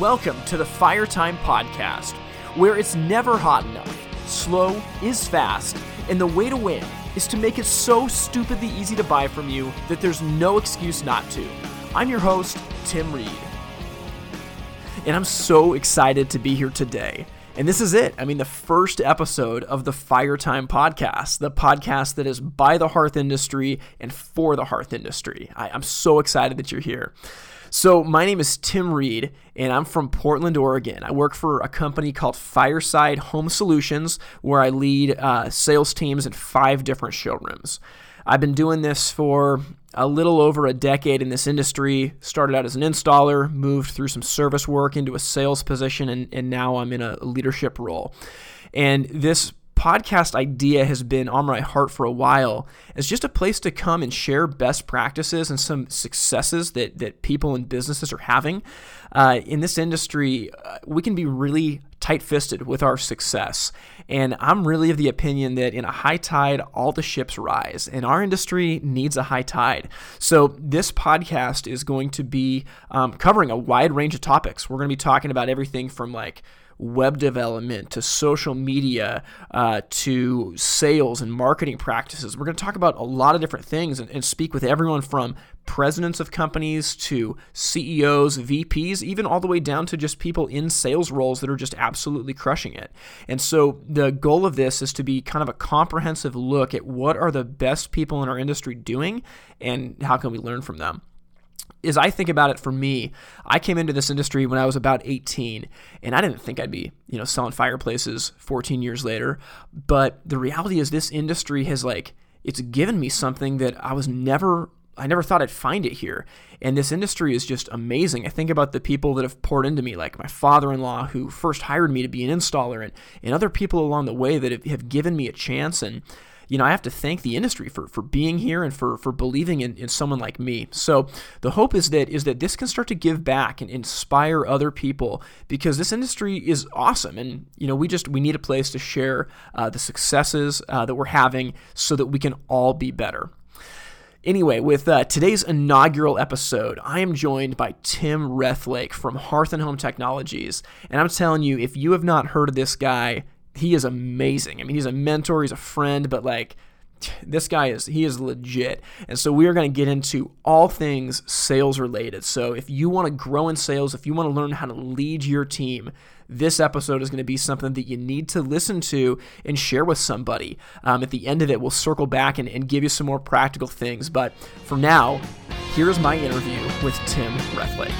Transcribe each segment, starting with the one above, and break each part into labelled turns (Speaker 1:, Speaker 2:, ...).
Speaker 1: Welcome to the Fire Time Podcast, where it's never hot enough, slow is fast, and the way to win is to make it so stupidly easy to buy from you that there's no excuse not to. I'm your host, Tim Reed. And I'm so excited to be here today. And this is it. I mean, the first episode of the Fire Time podcast, the podcast that is by the hearth industry and for the hearth industry. I, am so excited that you're here. So, my name is Tim Reed, and I'm from Portland, Oregon. I work for a company called Fireside Home Solutions, where I lead uh, sales teams in five different showrooms. I've been doing this for a little over a decade in this industry. Started out as an installer, moved through some service work into a sales position, and, and now I'm in a leadership role. And this podcast idea has been on my heart for a while It's just a place to come and share best practices and some successes that, that people and businesses are having. Uh, in this industry, uh, we can be really tight fisted with our success. And I'm really of the opinion that in a high tide, all the ships rise, and our industry needs a high tide. So, this podcast is going to be um, covering a wide range of topics. We're going to be talking about everything from like web development to social media uh, to sales and marketing practices. We're going to talk about a lot of different things and, and, speak with everyone from presidents of companies to CEOs, VPs, even all the way down to just people in sales roles that are just absolutely crushing it. And so the goal of this is to be kind of a comprehensive look at what are the best people in our industry doing and how can we learn from them as I think about it for me, I came into this industry when I was about 18 and I didn't think I'd be, you know, selling fireplaces 14 years later, but the reality is this industry has like it's given me something that I was never I never thought I'd find it here. And this industry is just amazing. I think about the people that have poured into me, like my father in law, who first hired me to be an installer, and, and other people along the way that have, have given me a chance. And you know, I have to thank the industry for, for being here and for, for believing in, in someone like me. So the hope is that is that this can start to give back and inspire other people because this industry is awesome. And, you know, we just, we need a place to share uh, the successes uh, that we're having so that we can all be better. Anyway, with uh, today's inaugural episode, I am joined by Tim Rethlake from Hearth and Home Technologies. And I'm telling you, if you have not heard of this guy, he is amazing. I mean, he's a mentor, he's a friend, but like this guy is he is legit. And so we are going to get into all things sales related. So if you want to grow in sales, if you want to learn how to lead your team, this episode is going to be something that you need to listen to and share with somebody. Um, at the end of it, we'll circle back and, and give you some more practical things. But for now, here's my interview with Tim Rethlake.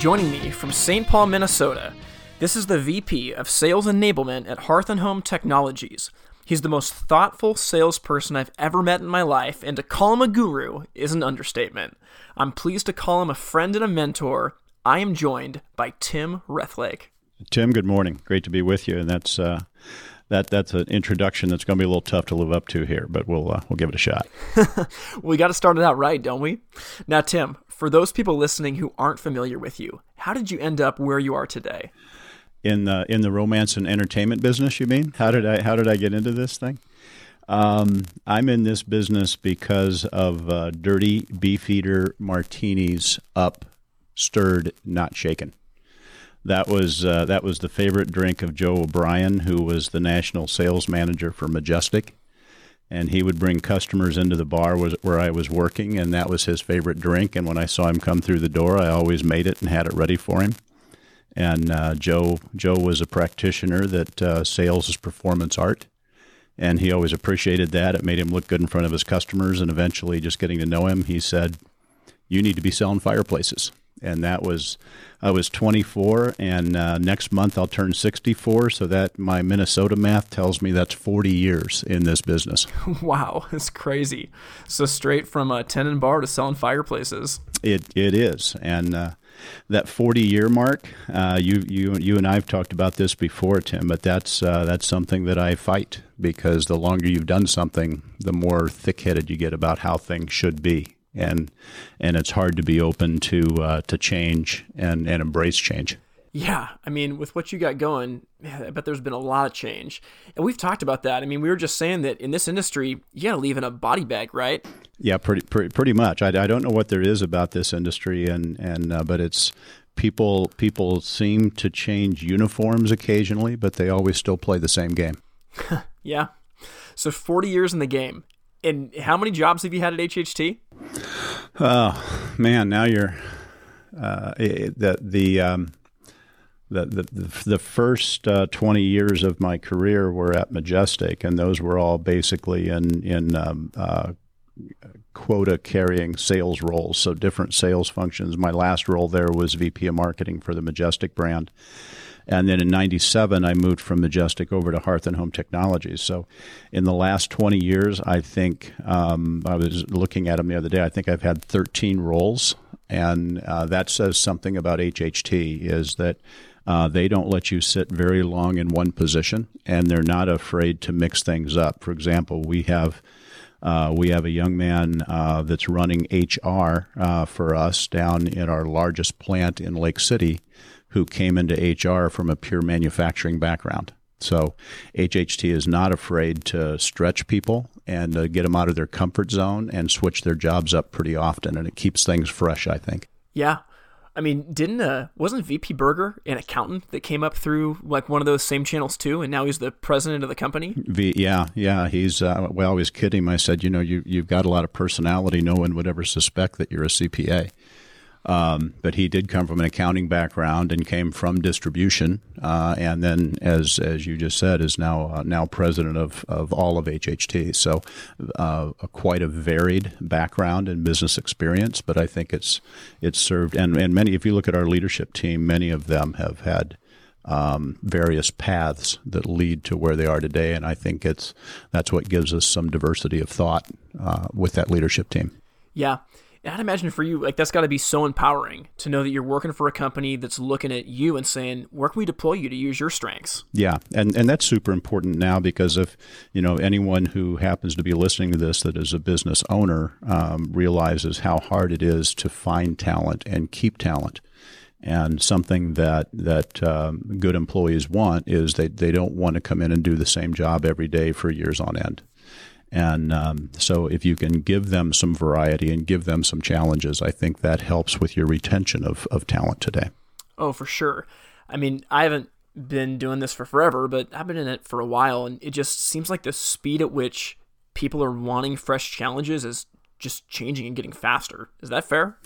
Speaker 1: Joining me from St. Paul, Minnesota this is the VP of Sales Enablement at Hearth and Home Technologies. He's the most thoughtful salesperson I've ever met in my life, and to call him a guru is an understatement. I'm pleased to call him a friend and a mentor. I am joined by Tim Rethlake.
Speaker 2: Tim, good morning. Great to be with you, and that's uh, that that's an introduction that's going to be a little tough to live up to here, but we'll uh, we'll give it a shot.
Speaker 1: we got to start it out right, don't we? Now, Tim, for those people listening who aren't familiar with you, how did you end up where you are today?
Speaker 2: In the in the romance and entertainment business. You mean? How did I how did I get into this thing? Um, I'm in this business because of uh, dirty beefeater martinis, up, stirred, not shaken. That was uh, that was the favorite drink of Joe O'Brien, who was the national sales manager for Majestic, and he would bring customers into the bar was, where I was working, and that was his favorite drink. And when I saw him come through the door, I always made it and had it ready for him. And uh, Joe Joe was a practitioner that uh, sales is performance art, and he always appreciated that. It made him look good in front of his customers, and eventually, just getting to know him, he said, "You need to be selling fireplaces." And that was, I was 24, and uh, next month I'll turn 64. So that my Minnesota math tells me that's 40 years in this business.
Speaker 1: Wow, it's crazy. So straight from a tenon bar to selling fireplaces.
Speaker 2: It it is, and uh, that 40 year mark. Uh, you you you and I've talked about this before, Tim, but that's uh, that's something that I fight because the longer you've done something, the more thick headed you get about how things should be, and and it's hard to be open to uh, to change and and embrace change.
Speaker 1: Yeah, I mean, with what you got going, I bet there's been a lot of change. And we've talked about that. I mean, we were just saying that in this industry, you got to leave in a body bag, right?
Speaker 2: Yeah, pretty pretty, pretty much. I, I don't know what there is about this industry, and and uh, but it's people people seem to change uniforms occasionally, but they always still play the same game.
Speaker 1: yeah. So 40 years in the game. And how many jobs have you had at HHT?
Speaker 2: Oh man, now you're uh, the the um, the, the, the first uh, 20 years of my career were at Majestic, and those were all basically in in um, uh, quota carrying sales roles, so different sales functions. My last role there was VP of marketing for the Majestic brand. And then in 97, I moved from Majestic over to Hearth and Home Technologies. So in the last 20 years, I think um, I was looking at them the other day, I think I've had 13 roles. And uh, that says something about HHT is that uh, they don't let you sit very long in one position, and they're not afraid to mix things up. For example, we have uh, we have a young man uh, that's running HR uh, for us down in our largest plant in Lake City, who came into HR from a pure manufacturing background. So HHT is not afraid to stretch people and uh, get them out of their comfort zone and switch their jobs up pretty often, and it keeps things fresh. I think.
Speaker 1: Yeah, I mean, didn't uh wasn't VP Berger an accountant that came up through like one of those same channels too, and now he's the president of the company?
Speaker 2: V, yeah, yeah. He's uh, well, I was kidding. I said, you know, you you've got a lot of personality. No one would ever suspect that you're a CPA. Um, but he did come from an accounting background and came from distribution, uh, and then, as as you just said, is now uh, now president of, of all of HHT. So, uh, a, quite a varied background and business experience. But I think it's it's served, and and many. If you look at our leadership team, many of them have had um, various paths that lead to where they are today, and I think it's that's what gives us some diversity of thought uh, with that leadership team.
Speaker 1: Yeah. I'd imagine for you, like that's got to be so empowering to know that you're working for a company that's looking at you and saying, "Where can we deploy you to use your strengths?"
Speaker 2: Yeah, and and that's super important now because if you know anyone who happens to be listening to this that is a business owner um, realizes how hard it is to find talent and keep talent. And something that that um, good employees want is they, they don't want to come in and do the same job every day for years on end. And um, so, if you can give them some variety and give them some challenges, I think that helps with your retention of, of talent today.
Speaker 1: Oh, for sure. I mean, I haven't been doing this for forever, but I've been in it for a while, and it just seems like the speed at which people are wanting fresh challenges is just changing and getting faster. Is that fair?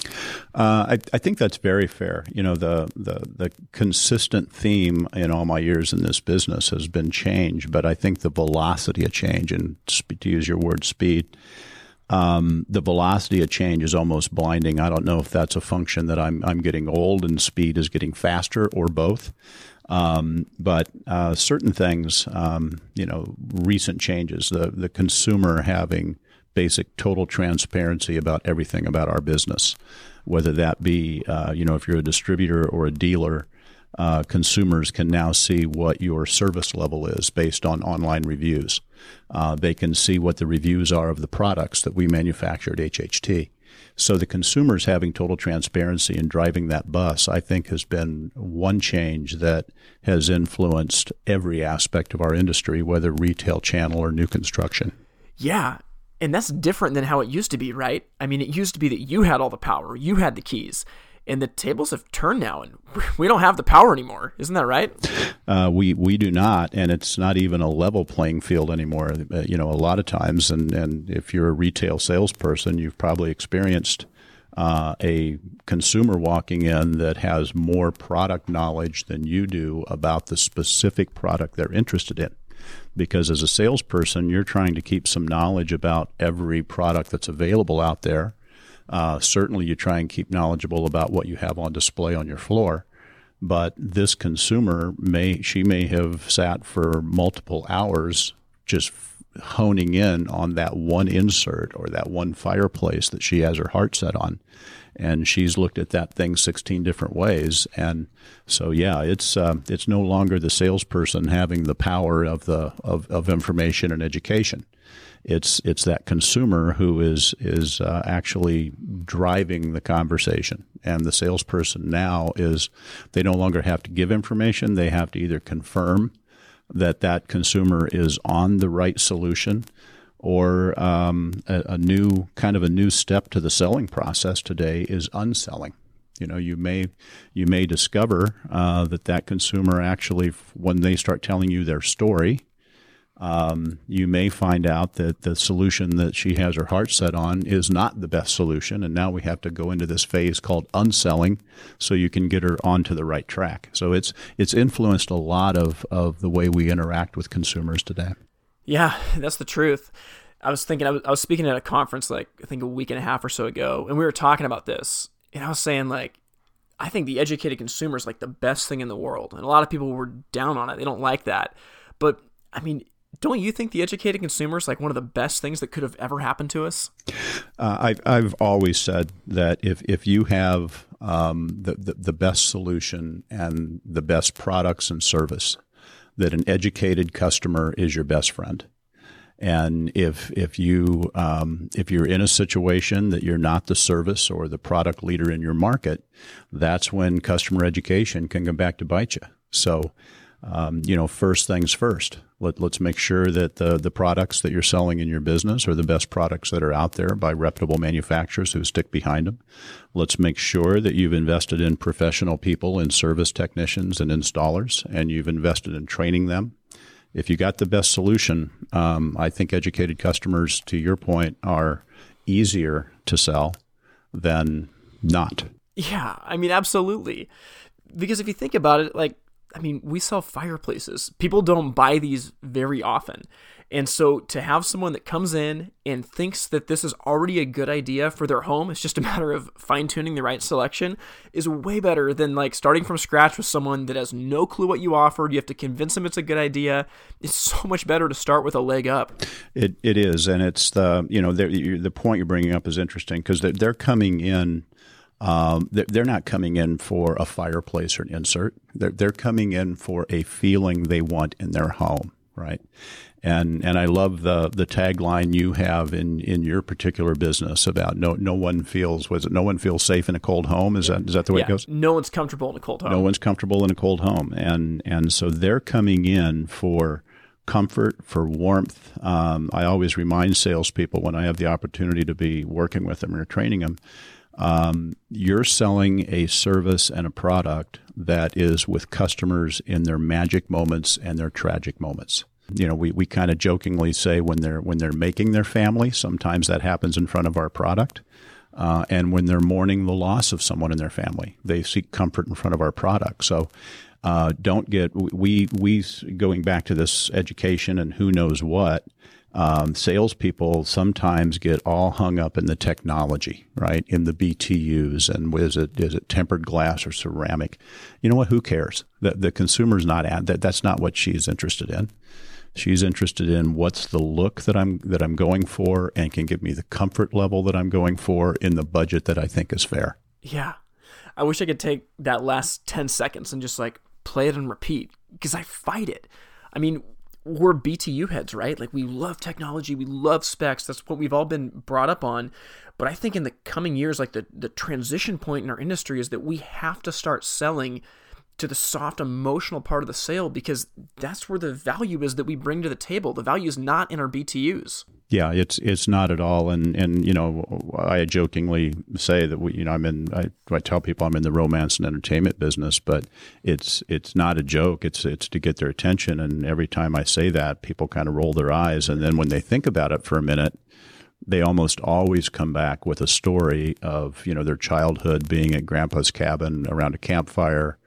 Speaker 2: Uh, I, I, think that's very fair. You know, the, the the consistent theme in all my years in this business has been change, but I think the velocity of change, and to use your word, speed. Um, the velocity of change is almost blinding. I don't know if that's a function that I'm I'm getting old and speed is getting faster or both. Um, but uh, certain things, um, you know, recent changes, the the consumer having basic total transparency about everything about our business, whether that be, uh, you know, if you're a distributor or a dealer. Uh, consumers can now see what your service level is based on online reviews. Uh, they can see what the reviews are of the products that we manufacture at HHT. So the consumers having total transparency and driving that bus, I think, has been one change that has influenced every aspect of our industry, whether retail channel or new construction.
Speaker 1: Yeah, and that's different than how it used to be, right? I mean, it used to be that you had all the power, you had the keys. And the tables have turned now, and we don't have the power anymore. Isn't that right?
Speaker 2: Uh, we we do not, and it's not even a level playing field anymore. Uh, you know, a lot of times, and and if you're a retail salesperson, you've probably experienced uh, a consumer walking in that has more product knowledge than you do about the specific product they're interested in because as a salesperson, you're trying to keep some knowledge about every product that's available out there. Uh, certainly, you try and keep knowledgeable about what you have on display on your floor. But this consumer may she may have sat for multiple hours just honing in on that one insert or that one fireplace that she has her heart set on and she's looked at that thing 16 different ways. And so, yeah, it's uh, it's no longer the salesperson having the power of the of, of information and education. It's it's that consumer who is is uh, actually driving the conversation. And the salesperson now is they no longer have to give information; they have to either confirm that that consumer is on the right solution or um, a, a, new kind of a new step to the selling process today is unselling. You know, you may you may discover uh, that that consumer actually, when they start telling you their story, um, you may find out that the solution that she has her heart set on is not the best solution, and now we have to go into this phase called unselling, so you can get her onto the right track. So it's it's influenced a lot of of the way we interact with consumers today.
Speaker 1: Yeah, that's the truth. I was thinking, I was, I was speaking at a conference like I think a week and a half or so ago, and we were talking about this, and I was saying like, I think the educated consumer is like the best thing in the world, and a lot of people were down on it. They don't like that, but I mean, don't you think the educated consumer is like one of the best things that could have ever happened to us?
Speaker 2: Uh, I've I've always said that if if you have um, the, the the best solution and the best products and service, that an educated customer is your best friend. And if if you um, if you're in a situation that you're not the service or the product leader in your market, that's when customer education can come back to bite you. So, um, you know, first things first. Let, us make sure that the the products that you're selling in your business are the best products that are out there by reputable manufacturers who stick behind them. Let's make sure that you've invested in professional people and service technicians and installers, and you've invested in training them if you got the best solution, um, I think educated customers, to your point, are easier to sell than not.
Speaker 1: Yeah, I mean, absolutely. Because if you think about it, like, I mean, we sell fireplaces. People don't buy these very often. And so to have someone that comes in and thinks that this is already a good idea for their home, it's just a matter of fine tuning the right selection, is way better than like starting from scratch with someone that has no clue what you offered. You have to convince them it's a good idea. It's so much better to start with a leg up.
Speaker 2: It, it is. And it's the, you know, the point you're bringing up is interesting because they're coming in. Um, they're not coming in for a fireplace or an insert. They're, they're coming in for a feeling they want in their home, right? And and I love the the tagline you have in, in your particular business about no no one feels was it no one feels safe in a cold home is that is that the way
Speaker 1: yeah,
Speaker 2: it goes?
Speaker 1: No one's comfortable in a cold home.
Speaker 2: No one's comfortable in a cold home, and and so they're coming in for comfort, for warmth. Um, I always remind salespeople when I have the opportunity to be working with them or training them. Um, you're selling a service and a product that is with customers in their magic moments and their tragic moments you know, we, we kind of jokingly say when they're when they're making their family, sometimes that happens in front of our product. Uh, and when they're mourning the loss of someone in their family, they seek comfort in front of our product. So uh, don't get we we going back to this education and who knows what. Um, salespeople sometimes get all hung up in the technology, right? In the BTUs and is it is it tempered glass or ceramic? You know what? Who cares? The the consumer's not at that. That's not what she's interested in. She's interested in what's the look that I'm that I'm going for and can give me the comfort level that I'm going for in the budget that I think is fair.
Speaker 1: Yeah. I wish I could take that last 10 seconds and just like play it and repeat because I fight it. I mean, we're BTU heads, right? Like we love technology, we love specs. That's what we've all been brought up on. But I think in the coming years, like the, the transition point in our industry is that we have to start selling to the soft emotional part of the sale because that's where the value is that we bring to the table. The value is not in our BTUs.
Speaker 2: Yeah, it's it's not at all. And and you know, I jokingly say that we, you know, I'm in. I, I tell people I'm in the romance and entertainment business, but it's it's not a joke. It's it's to get their attention. And every time I say that, people kind of roll their eyes. And then when they think about it for a minute, they almost always come back with a story of you know their childhood being at grandpa's cabin around a campfire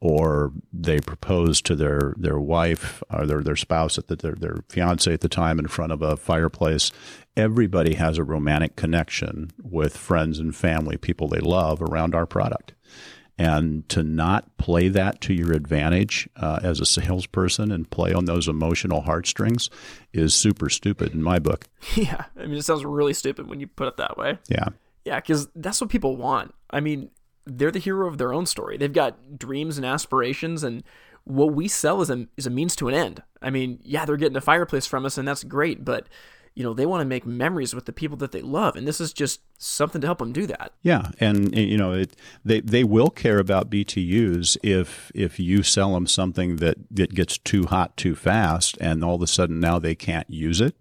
Speaker 2: or they propose to their, their wife or their, their spouse at the, their, their fiance at the time in front of a fireplace. Everybody has a romantic connection with friends and family, people they love around our product. And to not play that to your advantage uh, as a salesperson and play on those emotional heartstrings is super stupid in my book.
Speaker 1: Yeah. I mean, it sounds really stupid when you put it that way.
Speaker 2: Yeah.
Speaker 1: Yeah, because that's what people want. I mean, they're the hero of their own story. They've got dreams and aspirations, and what we sell is a is a means to an end. I mean, yeah, they're getting a fireplace from us, and that's great, but you know, they want to make memories with the people that they love. And this is just something to help them do that.
Speaker 2: Yeah. And, eh, you know, it, they, they will care about BTUs if, if you sell them something that, that gets too hot too fast and all of a sudden now they can't use it.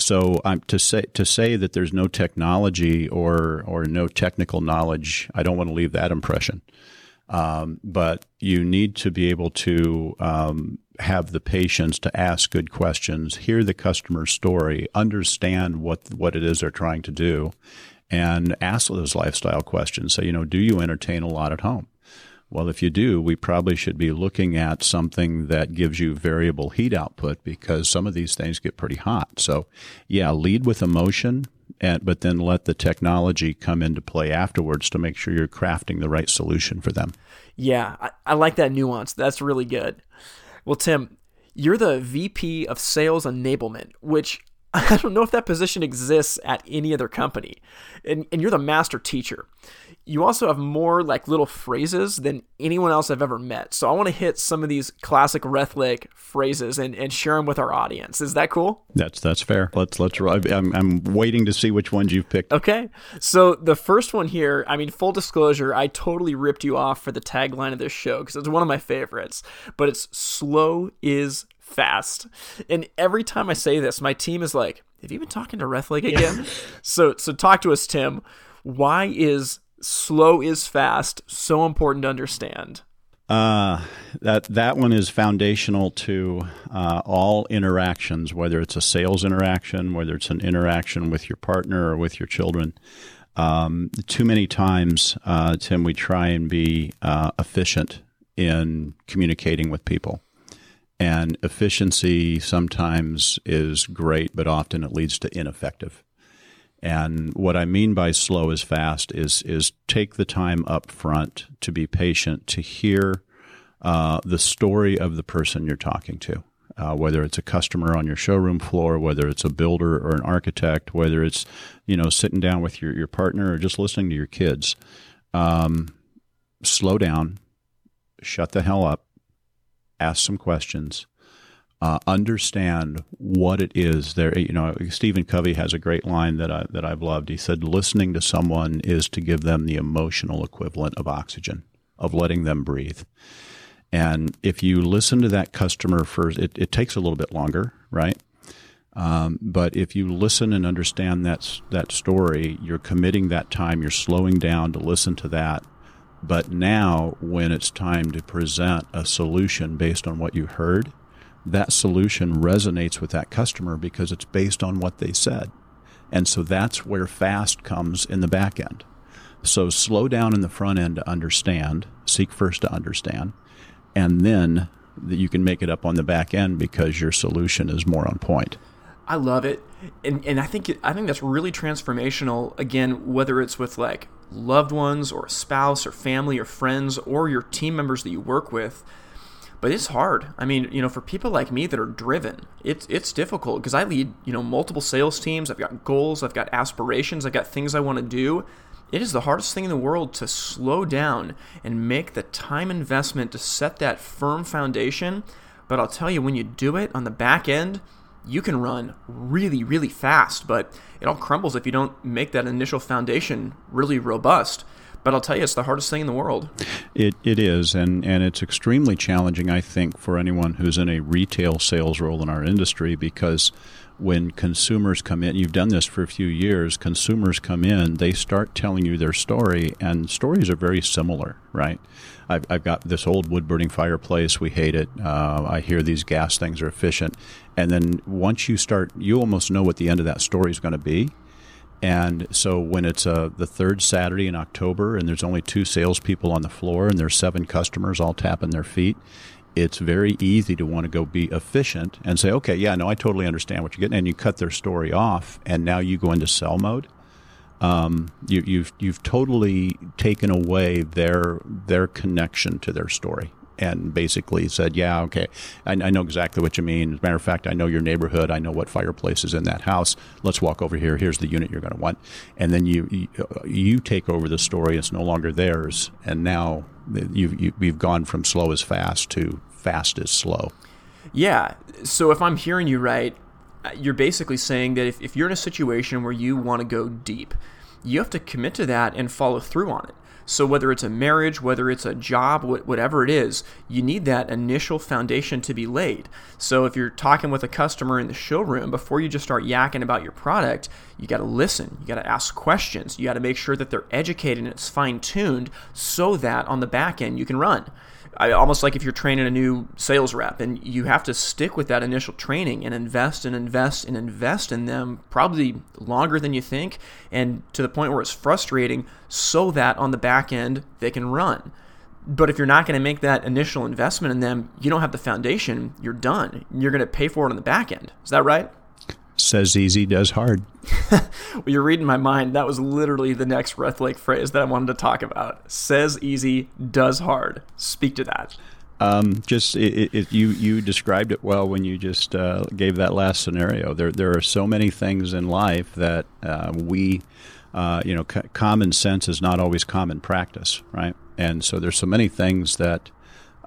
Speaker 2: So um, to say to say that there's no technology or or no technical knowledge, I don't want to leave that impression. Um, but you need to be able to um, have the patience to ask good questions, hear the customer story, understand what what it is they're trying to do, and ask those lifestyle questions. So, you know, do you entertain a lot at home? Well, if you do, we probably should be looking at something that gives you variable heat output because some of these things get pretty hot. So, yeah, lead with emotion, and, but then let the technology come into play afterwards to make sure you're crafting the right solution for them.
Speaker 1: Yeah, I, I like that nuance. That's really good. Well, Tim, you're the VP of Sales Enablement, which I don't know if that position exists at any other company. And, and you're the master teacher. You also have more like little phrases than anyone else I've ever met. So I want to hit some of these classic Rethlake phrases and, and share them with our audience. Is that cool?
Speaker 2: That's that's fair. Let's let's. I'm I'm waiting to see which ones you've picked.
Speaker 1: Okay. So the first one here. I mean, full disclosure, I totally ripped you off for the tagline of this show because it's one of my favorites. But it's slow is fast. And every time I say this, my team is like, "Have you been talking to Rethlake again?" so so talk to us, Tim. Why is slow is fast so important to understand?
Speaker 2: Uh, that that one is foundational to uh, all interactions, whether it's a sales interaction, whether it's an interaction with your partner or with your children. Um, too many times, uh, Tim, we try and be uh, efficient in communicating with people. And efficiency sometimes is great, but often it leads to ineffective. And what I mean by slow is fast is is take the time up front to be patient to hear uh, the story of the person you're talking to. Uh, whether it's a customer on your showroom floor, whether it's a builder or an architect, whether it's you know sitting down with your, your partner or just listening to your kids, um, slow down, shut the hell up, ask some questions, uh, understand what it is there. You know, Stephen Covey has a great line that I that I've loved. He said, "Listening to someone is to give them the emotional equivalent of oxygen, of letting them breathe." And if you listen to that customer first, it, it takes a little bit longer, right? Um, but if you listen and understand that that story, you're committing that time. You're slowing down to listen to that, but now, when it's time to present a solution based on what you heard, that solution resonates with that customer because it's based on what they said. And so that's where fast comes in the back end. So slow down in the front end to understand, seek first to understand, and then you can make it up on the back end because your solution is more on point.
Speaker 1: I love it, and and I think I think that's really transformational. Again, whether it's with like loved ones or a spouse or family or friends or your team members that you work with. But it's hard. I mean, you know, for people like me that are driven, it's it's difficult because I lead, you know, multiple sales teams. I've got goals, I've got aspirations, I've got things I want to do. It is the hardest thing in the world to slow down and make the time investment to set that firm foundation. But I'll tell you, when you do it on the back end, you can run really, really fast, but it all crumbles if you don't make that initial foundation really robust. But I'll tell you, it's the hardest thing in the world.
Speaker 2: It, it is, and, and it's extremely challenging, I think, for anyone who's in a retail sales role in our industry because when consumers come in, you've done this for a few years, consumers come in, they start telling you their story, and stories are very similar, right? I've, I've got this old wood burning fireplace, we hate it. Uh, I hear these gas things are efficient. And then once you start, you almost know what the end of that story is going to be. And so when it's uh, the third Saturday in October and there's only two salespeople on the floor and there's seven customers all tapping their feet, it's very easy to want to go be efficient and say, okay, yeah, no, I totally understand what you're getting, and you cut their story off, and now you go into sell mode. Um, you, you've you've totally taken away their their connection to their story and basically said, "Yeah, okay, I, I, know exactly what you mean. As a matter of fact, I know your neighborhood. I know what fireplace is in that house. Let's walk over here. Here's the unit you're going to want." And then you, you, you take over the story. It's no longer theirs, and now you, you, we've gone from slow as fast to fast as slow.
Speaker 1: Yeah. So if I'm hearing you right, uh, you're basically saying that if, if you're in a situation where you want to go deep, you have to commit to that and follow through on it. So, whether it's a marriage, whether it's a job, whatever it is, you need that initial foundation to be laid. So, if you're talking with a customer in the showroom, before you just start yakking about your product, you got to listen. You got to ask questions. You got to make sure that they're educated and it's fine tuned so that on the back end you can run. I, almost like if you're training a new sales rep and you have to stick with that initial training and invest and invest and invest in them probably longer than you think and to the point where it's frustrating so that on the back end they can run. But if you're not going to make that initial investment in them, you don't have the foundation, you're done. You're going to pay for it on the back end. Is that right?
Speaker 2: Says easy, does hard.
Speaker 1: well, you're reading my mind. That was literally the next Rethlake phrase that I wanted to talk about. Says easy, does hard. Speak to that.
Speaker 2: Um, just it, it, you you described it well when you just uh, gave that last scenario. There there are so many things in life that uh, we, uh, you know, c- common sense is not always common practice, right? And so there's so many things that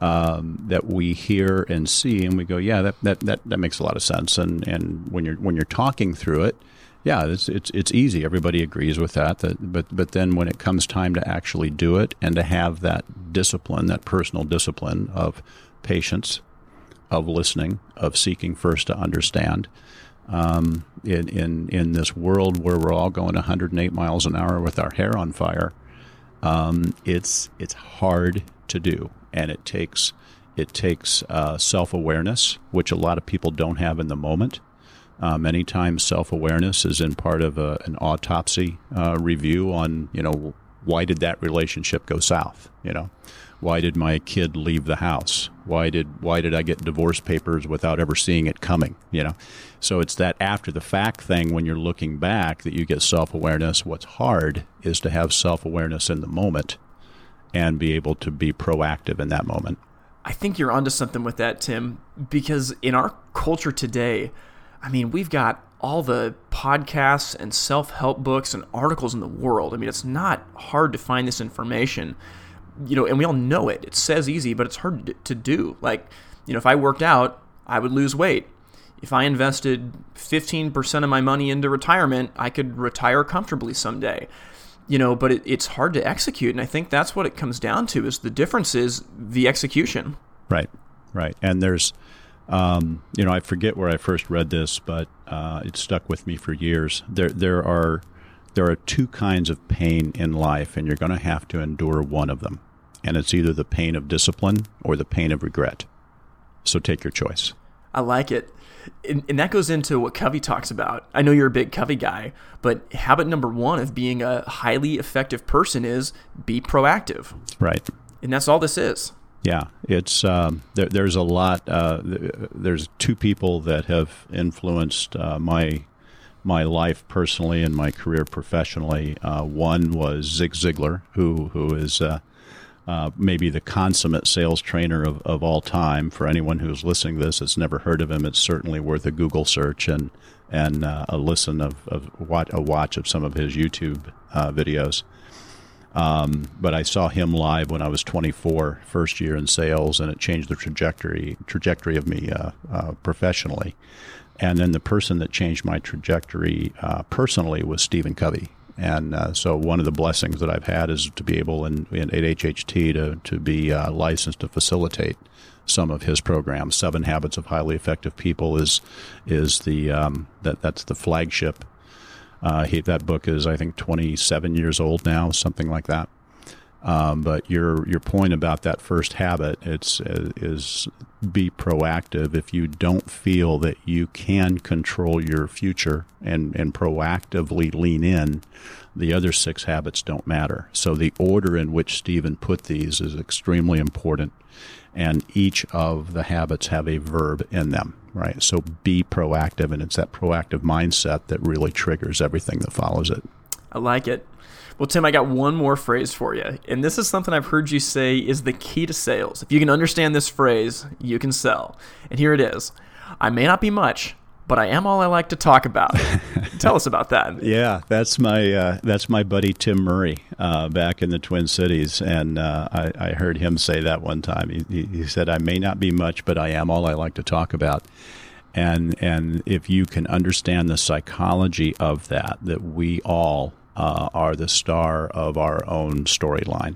Speaker 2: um, that we hear and see, and we go, yeah, that, that, that, that makes a lot of sense. And, and when you're when you're talking through it, yeah, it's it's it's easy. Everybody agrees with that. That but but then when it comes time to actually do it and to have that discipline, that personal discipline of patience, of listening, of seeking first to understand. Um, in, in in this world where we're all going 108 miles an hour with our hair on fire, um, it's it's hard to do and it takes it takes uh, self awareness, which a lot of people don't have in the moment. Uh, many times, self awareness is in part of a, an autopsy uh, review on you know why did that relationship go south? You know, why did my kid leave the house? Why did why did I get divorce papers without ever seeing it coming? You know, so it's that after the fact thing when you're looking back that you get self awareness. What's hard is to have self awareness in the moment and be able to be proactive in that moment.
Speaker 1: I think you're onto something with that, Tim, because in our culture today, I mean, we've got all the podcasts and self help books and articles in the world. I mean, it's not hard to find this information, you know, and we all know it. It says easy, but it's hard to do. Like, you know, if I worked out, I would lose weight. If I invested 15% of my money into retirement, I could retire comfortably someday you know, but it, it's hard to execute. And I think that's what it comes down to is the difference is the execution.
Speaker 2: Right, right. And there's, um, you know, I forget where I first read this, but uh, it stuck with me for years. There, there are, there are two kinds of pain in life, and you're going to have to endure one of them. And it's either the pain of discipline or the pain of regret. So take your choice.
Speaker 1: I like it and, and, that goes into what Covey talks about. I know you're a big Covey guy, but habit number one of being a highly effective person is be proactive.
Speaker 2: Right.
Speaker 1: And that's all this is.
Speaker 2: Yeah, it's um, there, there's a lot. Uh, there's two people that have influenced uh, my my life personally and my career professionally. Uh, one was Zig Ziglar, who who is uh, maybe the consummate sales trainer of, of all time. For anyone who's listening to this that's never heard of him, it's certainly worth a Google search and and uh, a listen of, of a watch of some of his YouTube uh, videos. Um, but I saw him live when I was 24, first year in sales, and it changed the trajectory trajectory of me uh, uh, professionally. And then the person that changed my trajectory personally was Stephen Covey. And uh, so, one of the blessings that I've had is to be able in, in at HHT to to be uh, licensed to facilitate some of his programs. Seven Habits of Highly Effective People is is the um, that that's the flagship. Uh, he, that book is I think 27 years old now, something like that. Um, but your your point about that first habit it's is be proactive. If you don't feel that you can control your future and and proactively lean in, the other six habits don't matter. So the order in which Stephen put these is extremely important, and each of the habits have a verb in them. Right. So be proactive, and it's that proactive mindset that really triggers everything that follows it.
Speaker 1: I like it. Well, Tim, I got one more phrase for you. And this is something I've heard you say is the key to sales. If you can understand this phrase, you can sell. And here it is I may not be much, but I am all I like to talk about. Tell us about that.
Speaker 2: Yeah, that's my uh, that's my buddy Tim Murray uh, back in the Twin Cities, and uh, I, I, heard him say that one time. He, he, said, "I may not be much, but I am all I like to talk about." And and if you can understand the psychology of that, that we all uh, are the star of our own storyline.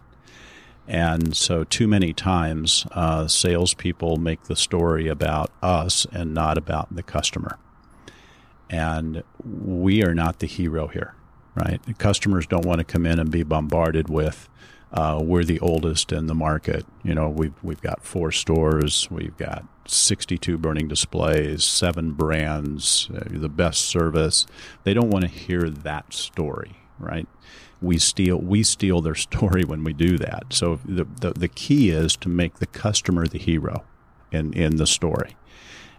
Speaker 2: And so, too many times, uh, salespeople make the story about us and not about the customer. And we are not the hero here, right? The customers don't want to come in and be bombarded with, uh, we're the oldest in the market. You know, we've, we've got four stores, we've got 62 burning displays, seven brands, uh, the best service. They don't want to hear that story, right? We steal we steal their story when we do that. So the, the, the key is to make the customer the hero in, in the story.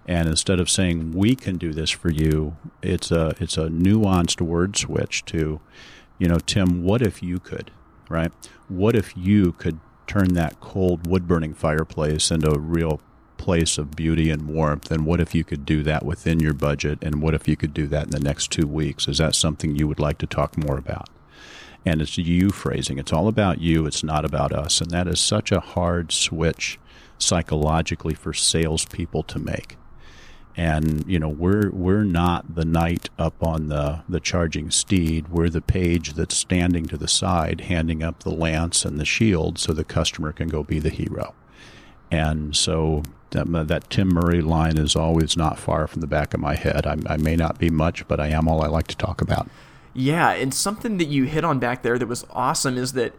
Speaker 2: And instead of saying we can do this for you, it's a it's a nuanced word switch to, you know, Tim, what if you could, right? What if you could turn that cold wood burning fireplace into a real place of beauty and warmth? And what if you could do that within your budget? And what if you could do that in the next two weeks? Is that something you would like to talk more about? And it's you phrasing. It's all about you. It's not about us. And that is such a hard switch psychologically for salespeople to make and you know we're we're not the knight up on the the charging steed we're the page that's standing to the side handing up the lance and the shield so the customer can go be the hero and so that, um, that Tim Murray line is always not far from the back of my head. I, I may not be much, but I am all I like to talk about.
Speaker 1: Yeah, and something that you hit on back there that was awesome is that,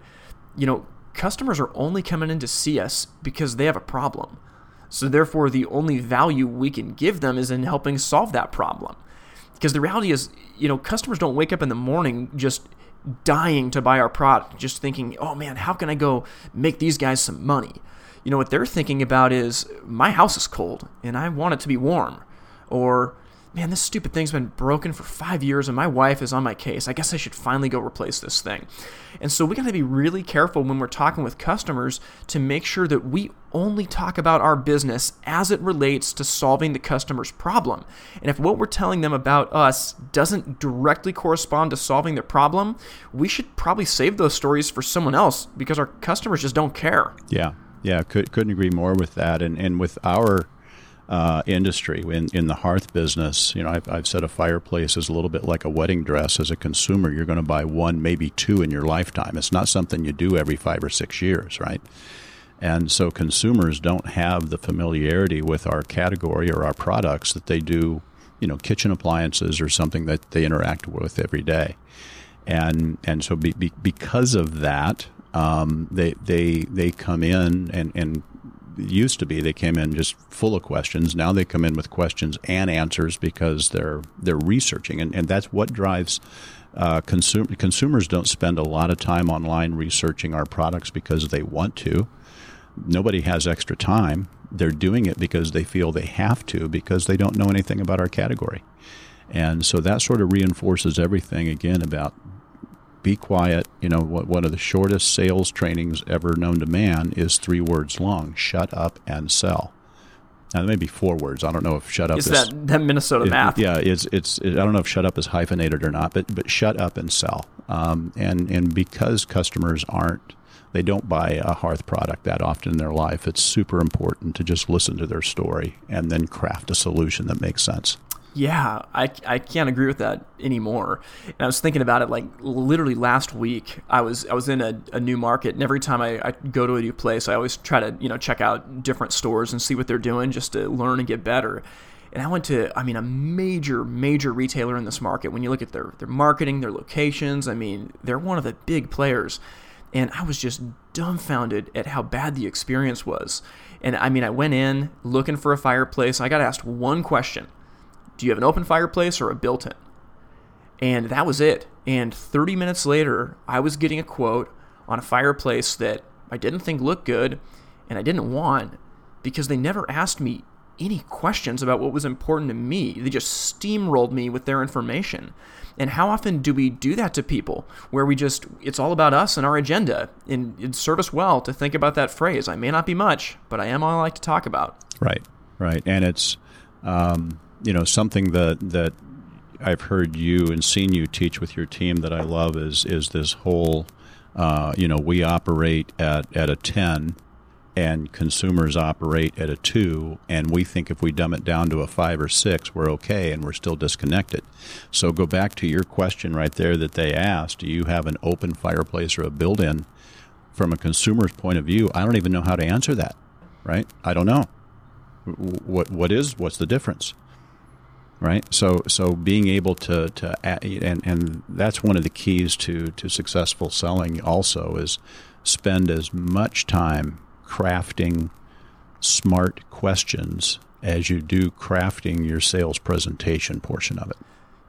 Speaker 1: you know, customers are only coming in to see us because they have a problem. So, therefore, the only value we can give them is in helping solve that problem. Because the reality is, you know, customers don't wake up in the morning just dying to buy our product, just thinking, oh man, how can I go make these guys some money? You know, what they're thinking about is, my house is cold and I want it to be warm. Or, man, this stupid thing's been broken for five years and my wife is on my case. I guess I should finally go replace this thing. And so we got to be really careful when we're talking with customers to make sure that we only talk about our business as it relates to solving the customer's problem. And if what we're telling them about us doesn't directly correspond to solving their problem, we should probably save those stories for someone else because our customers just don't care.
Speaker 2: Yeah. Yeah, could, couldn't agree more with that. And and with our uh, industry in, in the hearth business. You know, I've, I've said a fireplace is a little bit like a wedding dress. As a consumer, you're going to buy one, maybe two in your lifetime. It's not something you do every five or six years, right? And so consumers don't have the familiarity with our category or our products that they do, you know, kitchen appliances or something that they interact with every day. And and so be, be, because of that, um, they they they come in and and used to be they came in just full of questions. Now they come in with questions and answers because they're they're researching, and, and that's what drives. Uh, consum- consumers don't spend a lot of time online researching our products because they want to. Nobody has extra time. They're doing it because they feel they have to because they don't know anything about our category. And so that sort of reinforces everything again about be quiet. You know, one of the shortest sales trainings ever known to man is three words long shut up and sell. Now, there may be four words. I don't know if "shut up"
Speaker 1: is, is that, that Minnesota
Speaker 2: it,
Speaker 1: math.
Speaker 2: Yeah, it's it's. It, I don't know if "shut up" is hyphenated or not, but but shut up and sell. Um, and and because customers aren't, they don't buy a hearth product that often in their life. It's super important to just listen to their story and then craft a solution that makes sense.
Speaker 1: Yeah, I, I can't agree with that anymore. And I was thinking about it like literally last week. I was I was in a, a new market, and every time I, I go to a new place, I always try to you know check out different stores and see what they're doing just to learn and get better. And I went to, I mean, a major, major retailer in this market. When you look at their their marketing, their locations, I mean, they're one of the big players. And I was just dumbfounded at how bad the experience was. And I mean, I went in looking for a fireplace. I got asked one question do you have an open fireplace or a built in? And that was it. And 30 minutes later, I was getting a quote on a fireplace that I didn't think looked good and I didn't want because they never asked me any questions about what was important to me. They just steamrolled me with their information. And how often do we do that to people where we just, it's all about us and our agenda? And it'd serve us well to think about that phrase. I may not be much, but I am all I like to talk about.
Speaker 2: Right, right. And it's, um, you know something that that I've heard you and seen you teach with your team that I love is is this whole uh, you know we operate at at a ten and consumers operate at a two, and we think if we dumb it down to a five or six, we're okay, and we're still disconnected. So go back to your question right there that they asked: Do you have an open fireplace or a built-in? From a consumer's point of view, I don't even know how to answer that. Right? I don't know. What what is what's the difference? Right. So so being able to to add, and and that's one of the keys to to successful selling. Also is spend as much time crafting smart questions as you do crafting your sales presentation portion of it.